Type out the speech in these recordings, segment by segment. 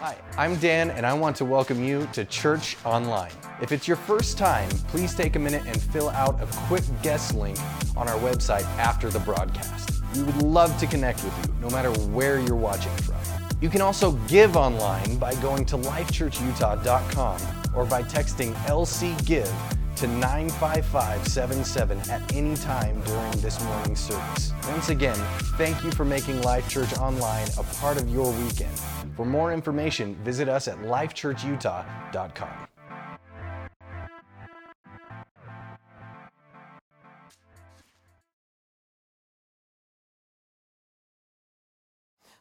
Hi, I'm Dan, and I want to welcome you to Church Online. If it's your first time, please take a minute and fill out a quick guest link on our website after the broadcast. We would love to connect with you, no matter where you're watching from. You can also give online by going to lifechurchutah.com or by texting LC Give to 95577 at any time during this morning's service. Once again, thank you for making Life Church Online a part of your weekend. For more information, visit us at lifechurchutah.com.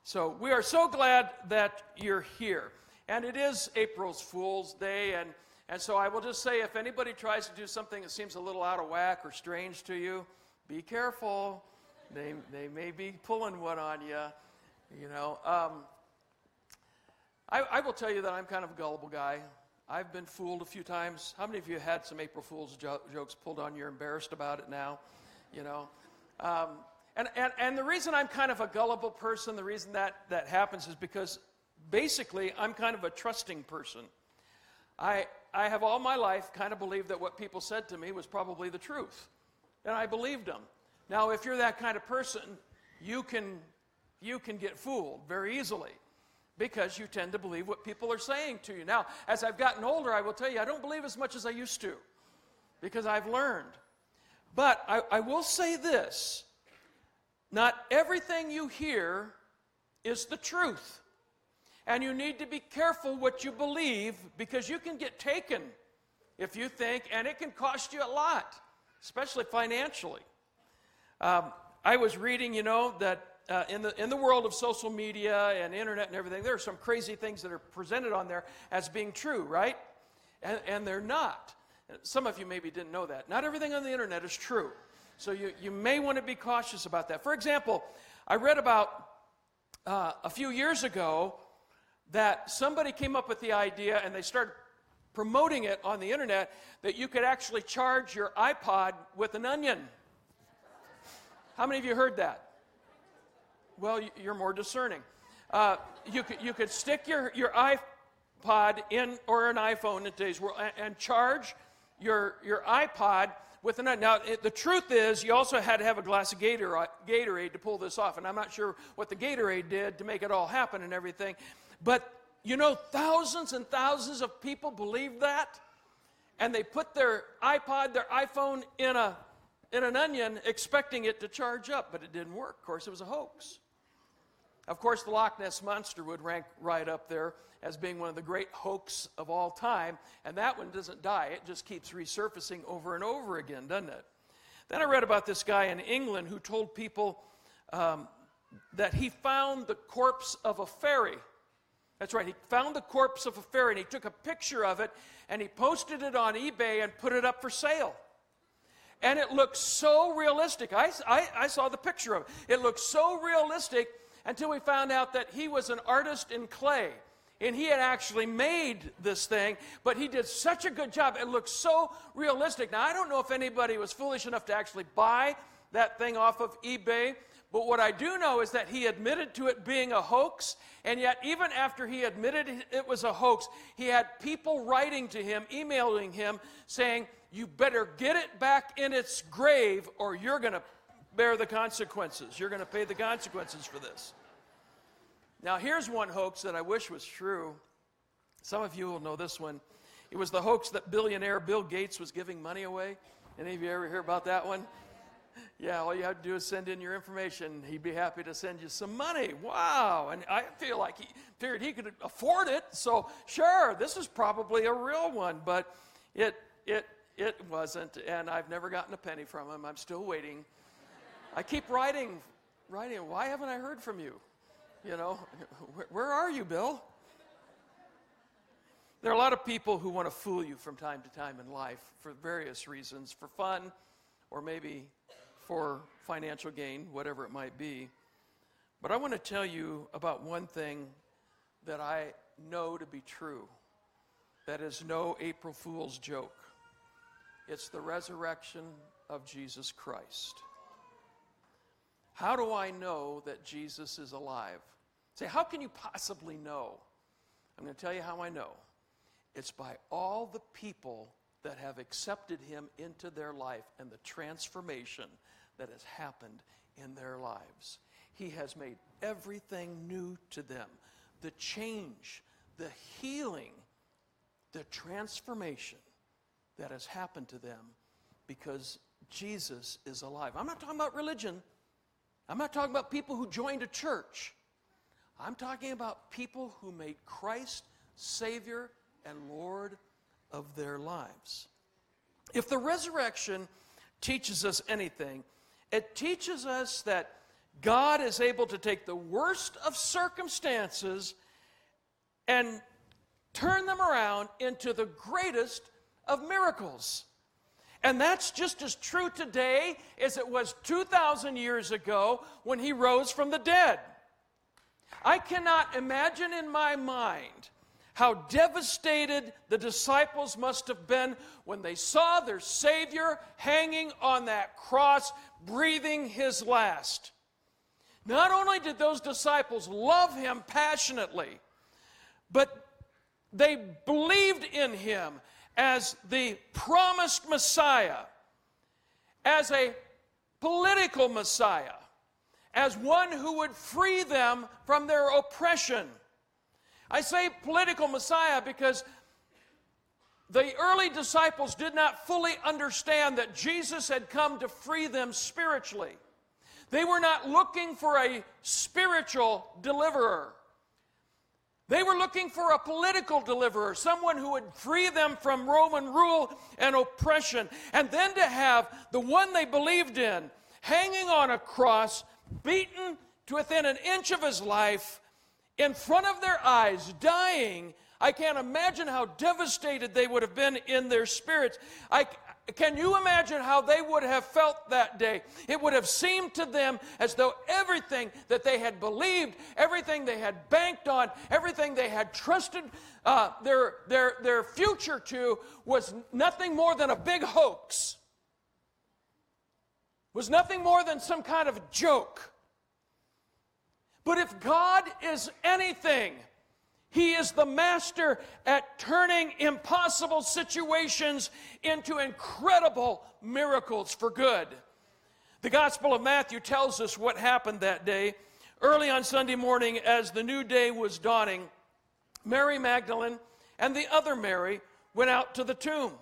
So we are so glad that you're here. And it is April's Fool's Day. And, and so I will just say if anybody tries to do something that seems a little out of whack or strange to you, be careful. They, they may be pulling one on you. You know, um, I, I will tell you that I'm kind of a gullible guy. I've been fooled a few times. How many of you had some April Fool's jo- jokes pulled on you? You're embarrassed about it now, you know? Um, and, and, and the reason I'm kind of a gullible person, the reason that, that happens is because basically I'm kind of a trusting person. I, I have all my life kind of believed that what people said to me was probably the truth. And I believed them. Now, if you're that kind of person, you can, you can get fooled very easily because you tend to believe what people are saying to you. Now, as I've gotten older, I will tell you, I don't believe as much as I used to because I've learned. But I, I will say this not everything you hear is the truth. And you need to be careful what you believe because you can get taken if you think, and it can cost you a lot, especially financially. Um, I was reading, you know, that uh, in, the, in the world of social media and internet and everything, there are some crazy things that are presented on there as being true, right? And, and they're not. Some of you maybe didn't know that. Not everything on the internet is true. So you, you may want to be cautious about that. For example, I read about uh, a few years ago that somebody came up with the idea and they started promoting it on the internet that you could actually charge your iPod with an onion. How many of you heard that? Well, you're more discerning. Uh, you, could, you could stick your, your iPod in, or an iPhone in today's world, and, and charge your, your iPod with an onion. Now, it, the truth is, you also had to have a glass of Gatorade, Gatorade to pull this off, and I'm not sure what the Gatorade did to make it all happen and everything. But you know, thousands and thousands of people believe that, and they put their iPod, their iPhone in a in an onion, expecting it to charge up, but it didn't work. Of course, it was a hoax. Of course, the Loch Ness Monster would rank right up there as being one of the great hoax of all time, and that one doesn't die. It just keeps resurfacing over and over again, doesn't it? Then I read about this guy in England who told people um, that he found the corpse of a fairy. That's right, he found the corpse of a fairy and he took a picture of it and he posted it on eBay and put it up for sale. And it looked so realistic. I, I, I saw the picture of it. It looked so realistic until we found out that he was an artist in clay. And he had actually made this thing, but he did such a good job. It looked so realistic. Now, I don't know if anybody was foolish enough to actually buy that thing off of eBay, but what I do know is that he admitted to it being a hoax, and yet, even after he admitted it was a hoax, he had people writing to him, emailing him, saying, You better get it back in its grave, or you're going to bear the consequences. You're going to pay the consequences for this. Now, here's one hoax that I wish was true. Some of you will know this one. It was the hoax that billionaire Bill Gates was giving money away. Any of you ever hear about that one? Yeah, all you have to do is send in your information. He'd be happy to send you some money. Wow. And I feel like he figured he could afford it. So, sure, this is probably a real one, but it, it, it wasn't. And I've never gotten a penny from him. I'm still waiting. I keep writing, writing, why haven't I heard from you? You know, where, where are you, Bill? There are a lot of people who want to fool you from time to time in life for various reasons, for fun or maybe for financial gain, whatever it might be. But I want to tell you about one thing that I know to be true that is no April Fool's joke. It's the resurrection of Jesus Christ. How do I know that Jesus is alive? Say, how can you possibly know? I'm going to tell you how I know. It's by all the people that have accepted him into their life and the transformation that has happened in their lives. He has made everything new to them. The change, the healing, the transformation that has happened to them because Jesus is alive. I'm not talking about religion. I'm not talking about people who joined a church. I'm talking about people who made Christ Savior and Lord of their lives. If the resurrection teaches us anything, it teaches us that God is able to take the worst of circumstances and turn them around into the greatest of miracles. And that's just as true today as it was 2,000 years ago when he rose from the dead. I cannot imagine in my mind how devastated the disciples must have been when they saw their Savior hanging on that cross, breathing his last. Not only did those disciples love him passionately, but they believed in him as the promised Messiah, as a political Messiah, as one who would free them from their oppression. I say political Messiah because the early disciples did not fully understand that Jesus had come to free them spiritually. They were not looking for a spiritual deliverer. They were looking for a political deliverer, someone who would free them from Roman rule and oppression. And then to have the one they believed in hanging on a cross, beaten to within an inch of his life, in front of their eyes, dying. I can't imagine how devastated they would have been in their spirits. I, can you imagine how they would have felt that day? It would have seemed to them as though everything that they had believed, everything they had banked on, everything they had trusted uh, their, their, their future to was nothing more than a big hoax, was nothing more than some kind of joke. But if God is anything, he is the master at turning impossible situations into incredible miracles for good. The Gospel of Matthew tells us what happened that day. Early on Sunday morning, as the new day was dawning, Mary Magdalene and the other Mary went out to the tomb.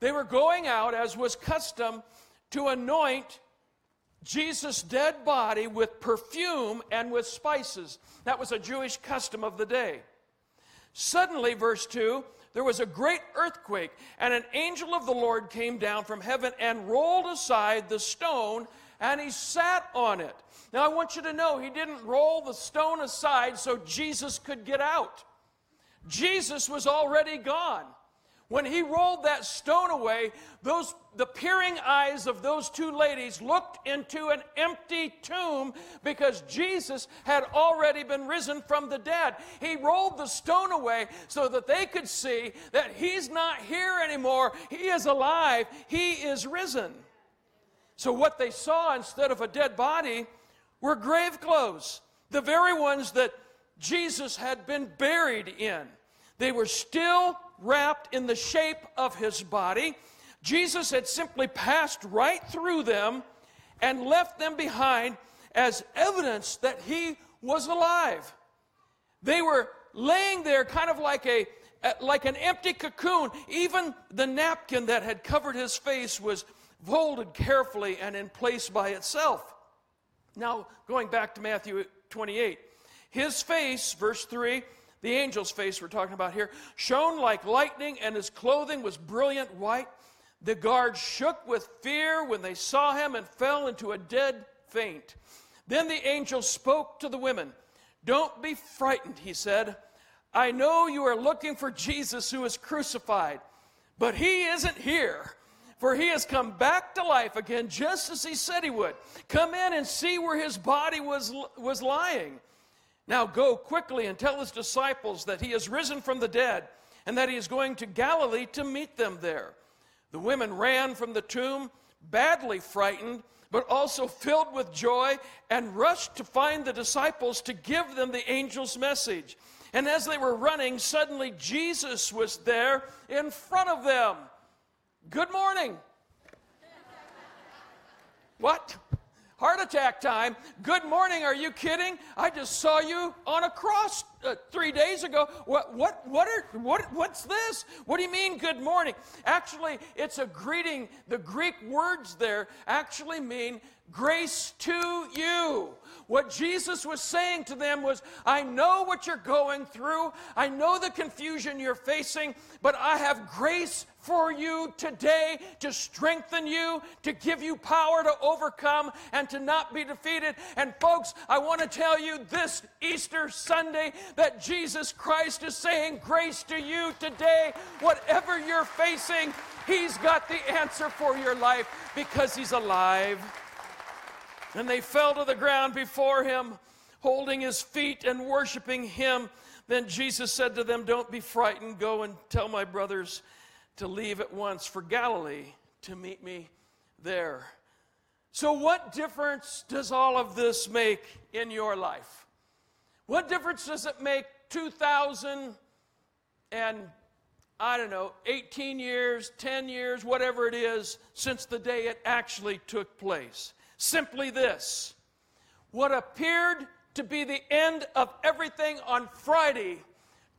They were going out, as was custom, to anoint Jesus' dead body with perfume and with spices. That was a Jewish custom of the day. Suddenly, verse 2, there was a great earthquake, and an angel of the Lord came down from heaven and rolled aside the stone, and he sat on it. Now, I want you to know he didn't roll the stone aside so Jesus could get out. Jesus was already gone. When he rolled that stone away, those, the peering eyes of those two ladies looked into an empty tomb because Jesus had already been risen from the dead. He rolled the stone away so that they could see that he's not here anymore. He is alive. He is risen. So, what they saw instead of a dead body were grave clothes, the very ones that Jesus had been buried in. They were still wrapped in the shape of his body. Jesus had simply passed right through them and left them behind as evidence that he was alive. They were laying there kind of like a like an empty cocoon. Even the napkin that had covered his face was folded carefully and in place by itself. Now, going back to Matthew 28, his face, verse 3, the angel's face we're talking about here, shone like lightning, and his clothing was brilliant white. The guards shook with fear when they saw him and fell into a dead faint. Then the angel spoke to the women. Don't be frightened, he said. I know you are looking for Jesus who was crucified, but he isn't here. For he has come back to life again, just as he said he would. Come in and see where his body was, was lying. Now go quickly and tell his disciples that he has risen from the dead and that he is going to Galilee to meet them there. The women ran from the tomb, badly frightened, but also filled with joy, and rushed to find the disciples to give them the angel's message. And as they were running, suddenly Jesus was there in front of them. Good morning. what? Heart attack time. Good morning. Are you kidding? I just saw you on a cross uh, three days ago. What, what, what, are, what, what's this? What do you mean, good morning? Actually, it's a greeting. The Greek words there actually mean grace to you. What Jesus was saying to them was, I know what you're going through. I know the confusion you're facing, but I have grace for you today to strengthen you, to give you power to overcome and to not be defeated. And folks, I want to tell you this Easter Sunday that Jesus Christ is saying grace to you today. Whatever you're facing, He's got the answer for your life because He's alive. And they fell to the ground before him, holding his feet and worshiping him. Then Jesus said to them, Don't be frightened. Go and tell my brothers to leave at once for Galilee to meet me there. So, what difference does all of this make in your life? What difference does it make 2,000 and I don't know, 18 years, 10 years, whatever it is, since the day it actually took place? simply this what appeared to be the end of everything on Friday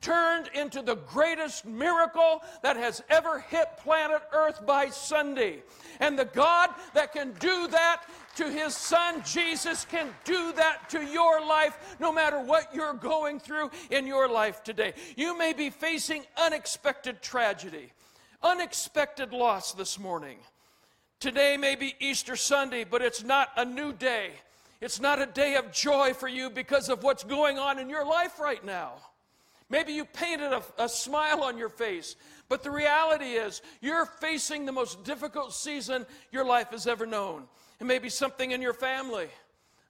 turned into the greatest miracle that has ever hit planet Earth by Sunday. And the God that can do that to his son Jesus can do that to your life no matter what you're going through in your life today. You may be facing unexpected tragedy, unexpected loss this morning. Today may be Easter Sunday, but it's not a new day. It's not a day of joy for you because of what's going on in your life right now. Maybe you painted a, a, smile on your face, but the reality is you're facing the most difficult season your life has ever known. It may be something in your family,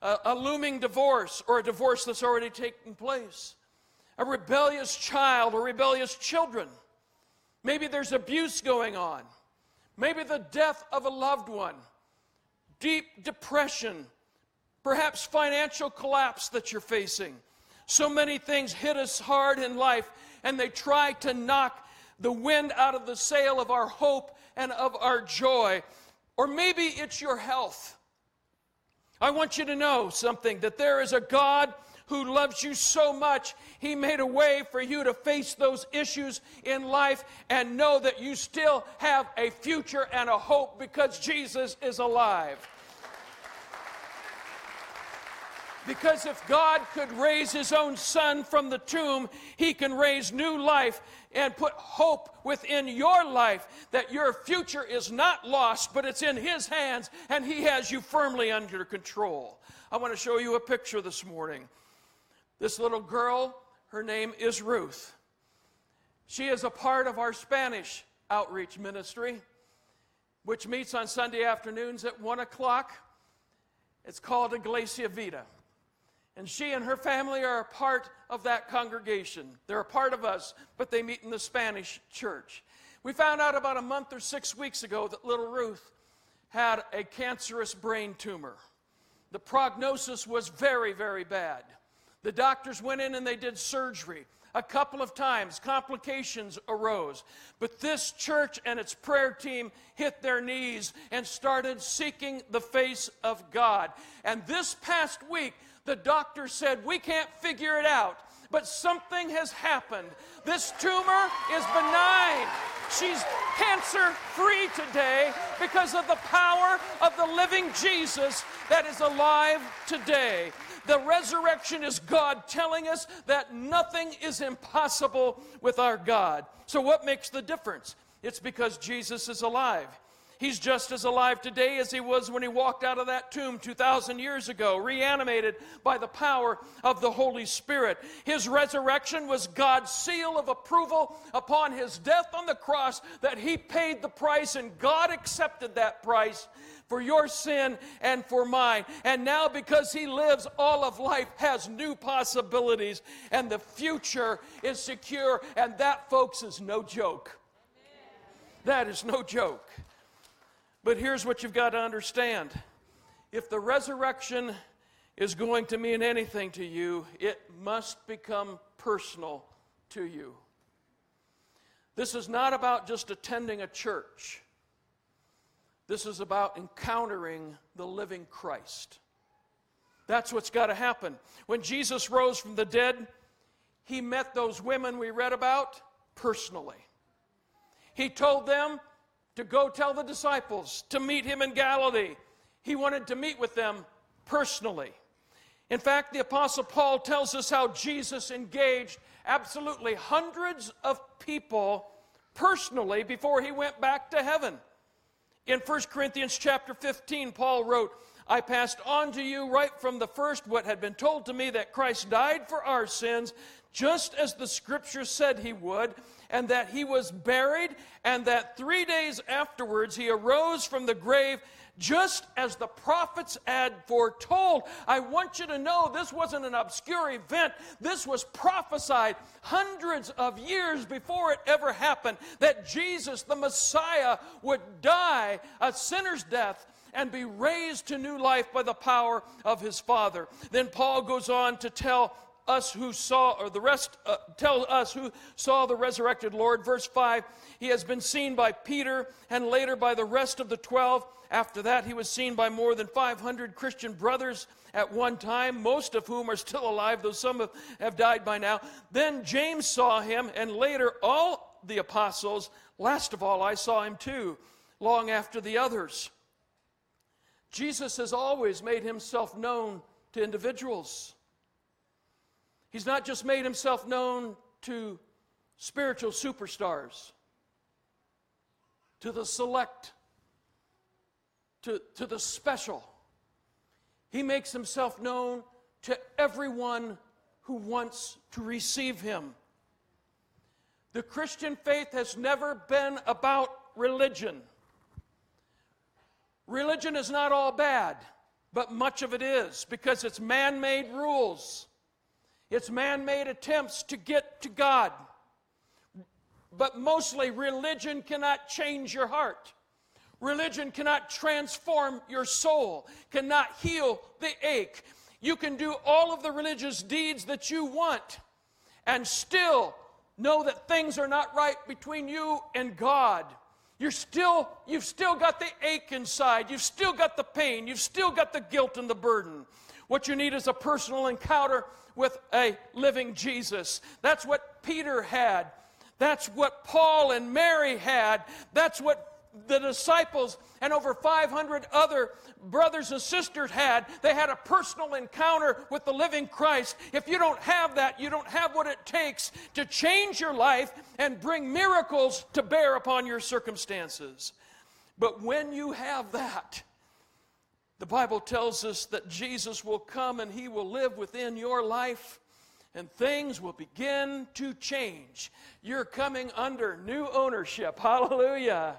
a, a looming divorce, or a divorce that's already taken place, a rebellious child or rebellious children. Maybe there's abuse going on. Maybe the death of a loved one, deep depression, perhaps financial collapse that you're facing. So many things hit us hard in life, and they try to knock the wind out of the sail of our hope and of our joy. Or maybe it's your health. I want you to know something that there is a God who loves you so much, He made a way for you to face those issues in life and know that you still have a future and a hope because Jesus is alive. Because if God could raise his own son from the tomb, he can raise new life and put hope within your life that your future is not lost, but it's in his hands and he has you firmly under control. I want to show you a picture this morning. This little girl, her name is Ruth. She is a part of our Spanish outreach ministry, which meets on Sunday afternoons at 1 o'clock. It's called Iglesia Vida. And she and her family are a part of that congregation. They're a part of us, but they meet in the Spanish church. We found out about a month or six weeks ago that little Ruth had a cancerous brain tumor. The prognosis was very, very bad. The doctors went in and they did surgery. A couple of times, complications arose. But this church and its prayer team hit their knees and started seeking the face of God. And this past week, the doctor said, We can't figure it out, but something has happened. This tumor is benign. She's cancer free today because of the power of the living Jesus that is alive today. The resurrection is God telling us that nothing is impossible with our God. So, what makes the difference? It's because Jesus is alive. He's just as alive today as he was when he walked out of that tomb 2,000 years ago, reanimated by the power of the Holy Spirit. His resurrection was God's seal of approval upon his death on the cross that he paid the price, and God accepted that price for your sin and for mine. And now, because He lives, all of life has new possibilities, and the future is secure. And that, folks, is no joke. That is no joke. But here's what you've got to understand if the resurrection is going to mean anything to you, it must become personal to you. This is not about just attending a church. This is about encountering the living Christ. That's what's got to happen. When Jesus rose from the dead, he met those women we read about personally. He told them to go tell the disciples to meet him in Galilee. He wanted to meet with them personally. In fact, the Apostle Paul tells us how Jesus engaged absolutely hundreds of people personally before he went back to heaven. In 1 Corinthians chapter 15, Paul wrote, I passed on to you right from the first what had been told to me that Christ died for our sins, just as the scripture said he would, and that he was buried, and that three days afterwards he arose from the grave just as the prophets had foretold. I want you to know this wasn't an obscure event. This was prophesied hundreds of years before it ever happened that Jesus, the Messiah, would die a sinner's death and be raised to new life by the power of his Father. Then Paul goes on to tell us who saw, or the rest, uh, tell us who saw the resurrected Lord. Verse 5 He has been seen by Peter and later by the rest of the twelve. After that, he was seen by more than 500 Christian brothers at one time, most of whom are still alive, though some have, have died by now. Then James saw him, and later all the apostles. Last of all, I saw him too, long after the others. Jesus has always made himself known to individuals. He's not just made himself known to spiritual superstars, to the select, to, to the special. He makes himself known to everyone who wants to receive him. The Christian faith has never been about religion. Religion is not all bad, but much of it is because it's man made rules. It's man made attempts to get to God. But mostly, religion cannot change your heart. Religion cannot transform your soul, cannot heal the ache. You can do all of the religious deeds that you want and still know that things are not right between you and God. You're still, you've still got the ache inside. You've still got the pain. You've still got the guilt and the burden. What you need is a personal encounter with a living Jesus. That's what Peter had. That's what Paul and Mary had. That's what the disciples and over 500 other brothers and sisters had. They had a personal encounter with the living Christ. If you don't have that, you don't have what it takes to change your life and bring miracles to bear upon your circumstances. But when you have that, the Bible tells us that Jesus will come and he will live within your life and things will begin to change. You're coming under new ownership. Hallelujah.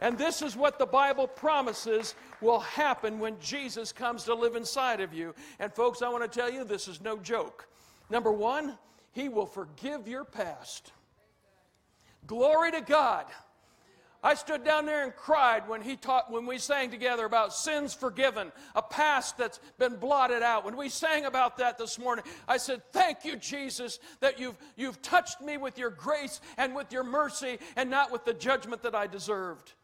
And this is what the Bible promises will happen when Jesus comes to live inside of you. And, folks, I want to tell you this is no joke. Number one, He will forgive your past. Glory to God. I stood down there and cried when he taught when we sang together about sins forgiven, a past that's been blotted out. When we sang about that this morning, I said, "Thank you, Jesus, that you've you've touched me with your grace and with your mercy and not with the judgment that I deserved."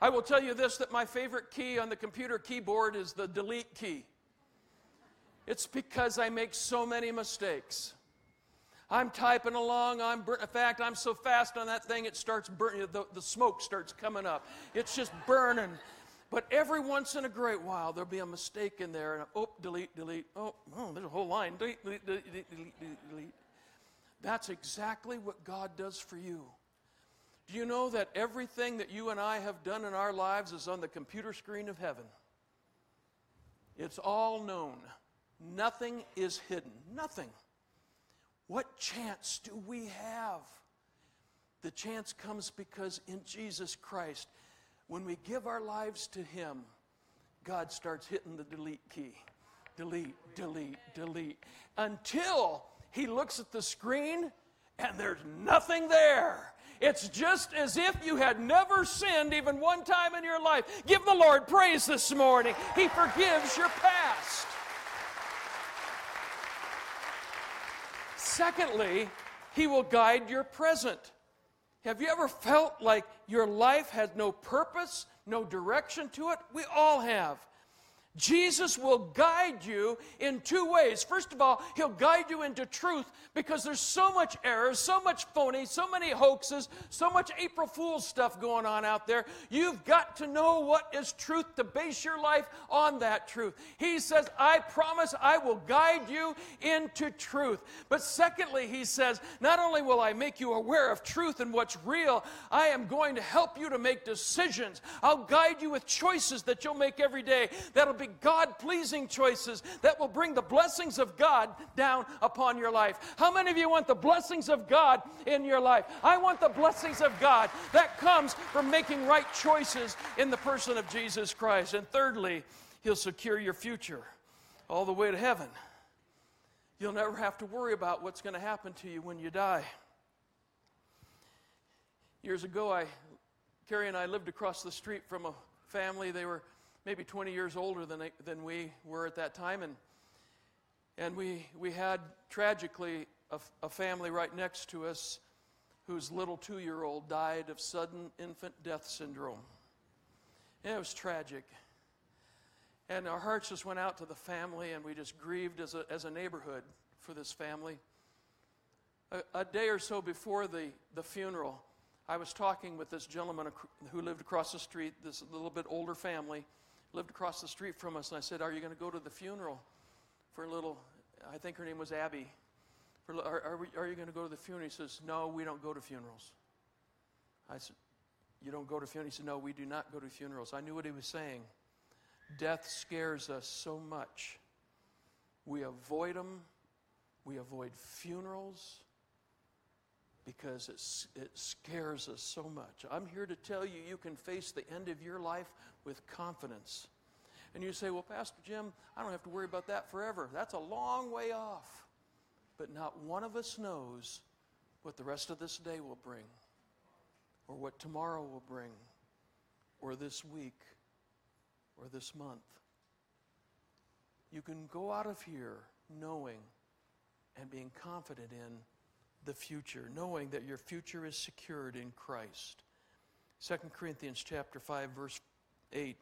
I will tell you this that my favorite key on the computer keyboard is the delete key. It's because I make so many mistakes. I'm typing along. I'm in fact, I'm so fast on that thing, it starts burning. The, the smoke starts coming up. It's just burning. But every once in a great while, there'll be a mistake in there, and oh, delete, delete. Oh, oh, there's a whole line. Delete, delete, delete, delete, delete, delete. That's exactly what God does for you. Do you know that everything that you and I have done in our lives is on the computer screen of heaven? It's all known. Nothing is hidden. Nothing. What chance do we have? The chance comes because in Jesus Christ, when we give our lives to Him, God starts hitting the delete key. Delete, delete, delete. Until He looks at the screen and there's nothing there. It's just as if you had never sinned even one time in your life. Give the Lord praise this morning. He forgives your past. Secondly, He will guide your present. Have you ever felt like your life had no purpose, no direction to it? We all have. Jesus will guide you in two ways. First of all, He'll guide you into truth because there's so much error, so much phony, so many hoaxes, so much April Fool's stuff going on out there. You've got to know what is truth to base your life on that truth. He says, I promise I will guide you into truth. But secondly, He says, not only will I make you aware of truth and what's real, I am going to help you to make decisions. I'll guide you with choices that you'll make every day that'll be God pleasing choices that will bring the blessings of God down upon your life. How many of you want the blessings of God in your life? I want the blessings of God that comes from making right choices in the person of Jesus Christ. And thirdly, He'll secure your future all the way to heaven. You'll never have to worry about what's going to happen to you when you die. Years ago, I, Carrie and I lived across the street from a family. They were maybe 20 years older than, than we were at that time. And, and we, we had, tragically, a, a family right next to us whose little two year old died of sudden infant death syndrome. And it was tragic. And our hearts just went out to the family, and we just grieved as a, as a neighborhood for this family. A, a day or so before the, the funeral, I was talking with this gentleman who lived across the street, this little bit older family lived across the street from us, and I said, Are you going to go to the funeral for a little? I think her name was Abby. For, are, are, we, are you going to go to the funeral? He says, No, we don't go to funerals. I said, You don't go to funerals? He said, No, we do not go to funerals. I knew what he was saying. Death scares us so much. We avoid them, we avoid funerals because it, it scares us so much. I'm here to tell you, you can face the end of your life with confidence. And you say, Well, Pastor Jim, I don't have to worry about that forever. That's a long way off. But not one of us knows what the rest of this day will bring, or what tomorrow will bring, or this week, or this month. You can go out of here knowing and being confident in the future, knowing that your future is secured in Christ. 2 Corinthians chapter 5 verse 8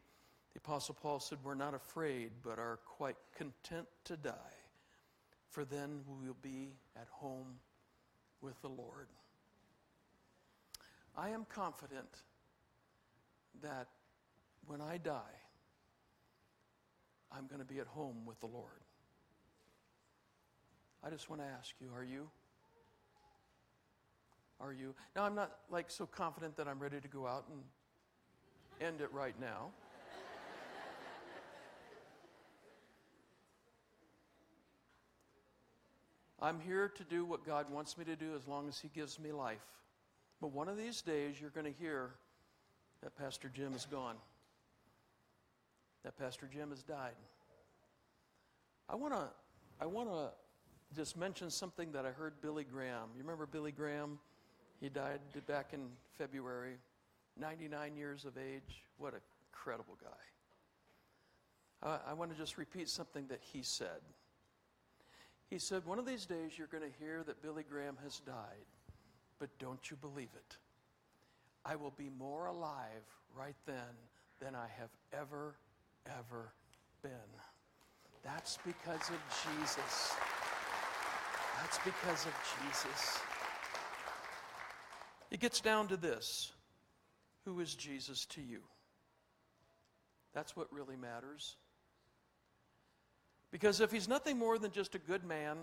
the apostle Paul said we're not afraid but are quite content to die for then we will be at home with the Lord. I am confident that when I die I'm going to be at home with the Lord. I just want to ask you, are you? Are you? Now, I'm not like so confident that I'm ready to go out and end it right now. I'm here to do what God wants me to do as long as He gives me life. But one of these days, you're going to hear that Pastor Jim is gone, that Pastor Jim has died. I want to I want to just mention something that I heard Billy Graham. You remember Billy Graham? He died back in February, 99 years of age. What a incredible guy. Uh, I want to just repeat something that he said. He said, One of these days you're going to hear that Billy Graham has died, but don't you believe it. I will be more alive right then than I have ever, ever been. That's because of Jesus. That's because of Jesus. It gets down to this Who is Jesus to you? That's what really matters. Because if he's nothing more than just a good man,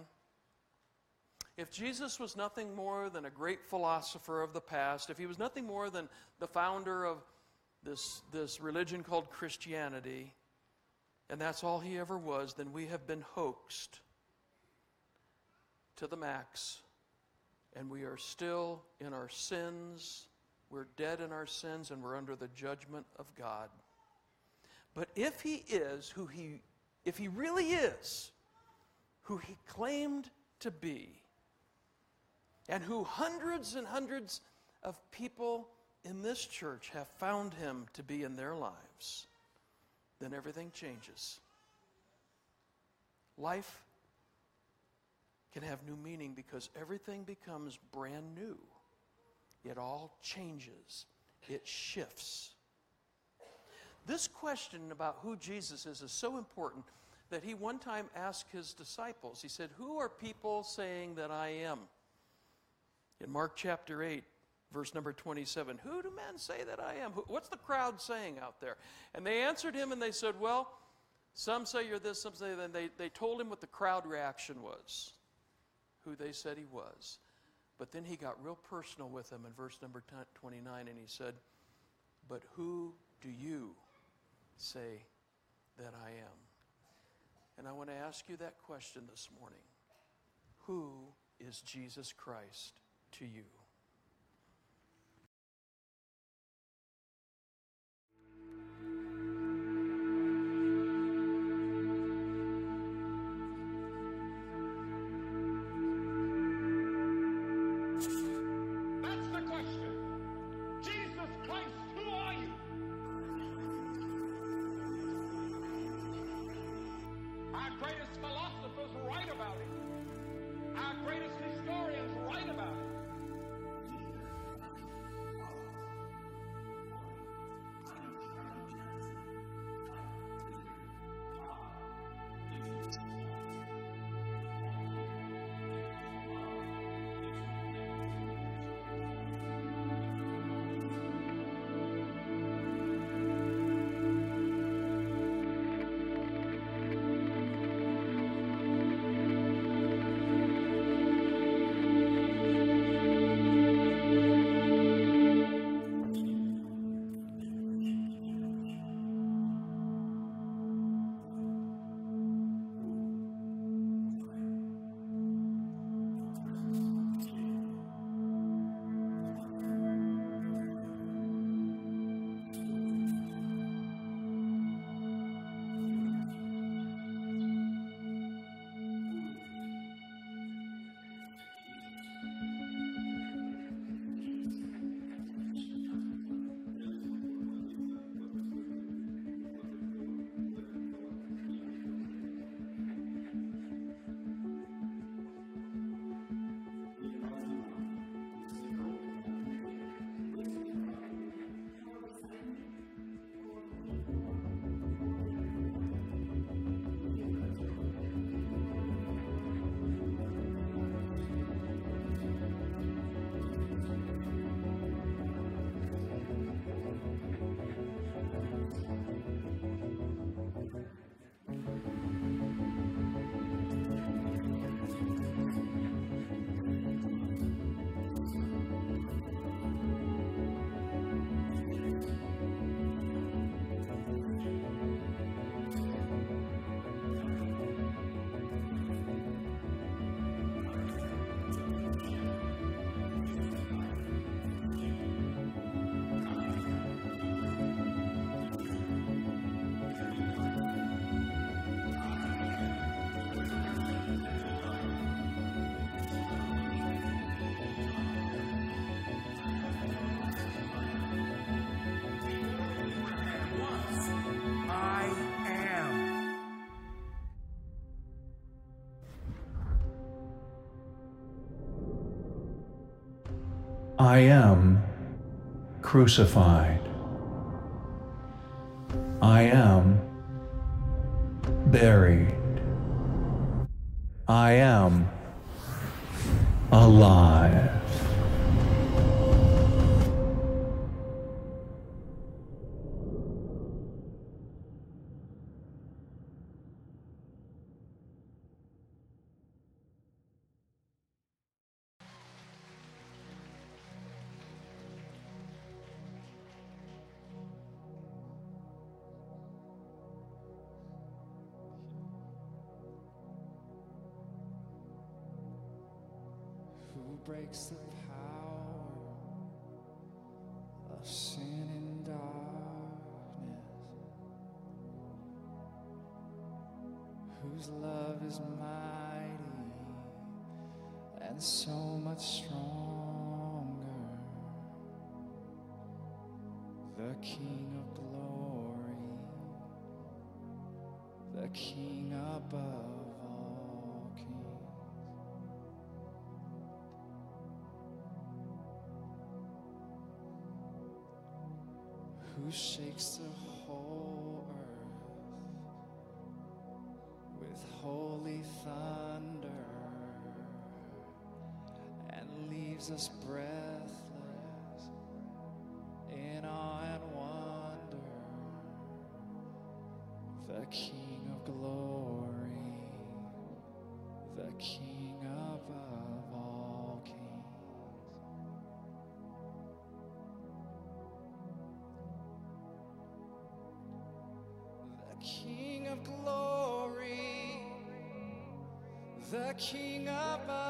if Jesus was nothing more than a great philosopher of the past, if he was nothing more than the founder of this, this religion called Christianity, and that's all he ever was, then we have been hoaxed to the max and we are still in our sins. We're dead in our sins and we're under the judgment of God. But if he is who he, if he really is who he claimed to be, and who hundreds and hundreds of people in this church have found him to be in their lives, then everything changes. Life can have new meaning because everything becomes brand new. It all changes, it shifts. This question about who Jesus is is so important that he one time asked his disciples, he said, Who are people saying that I am? In Mark chapter 8, verse number 27, Who do men say that I am? What's the crowd saying out there? And they answered him and they said, Well, some say you're this, some say that. They, they told him what the crowd reaction was, who they said he was. But then he got real personal with them in verse number 29 and he said, But who do you say that I am? And I want to ask you that question this morning Who is Jesus Christ to you? I am crucified. I am buried. I am alive. the King of glory, the King above all kings, who shakes the King of glory, the King above all kings. The King of glory, the King above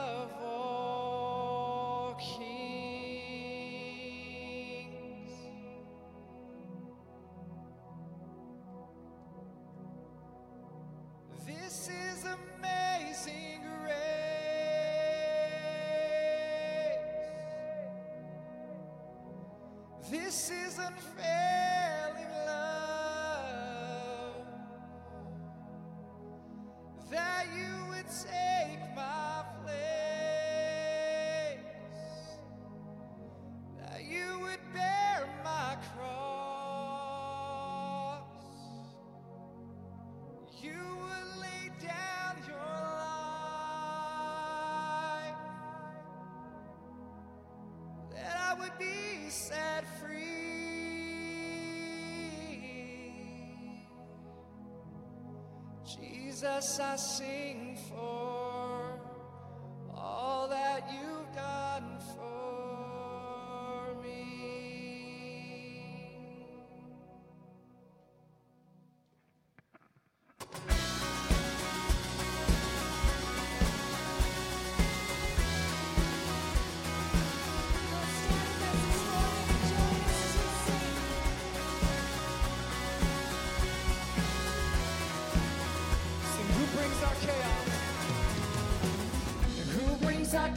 This is unfailing love. That you Jesus I sing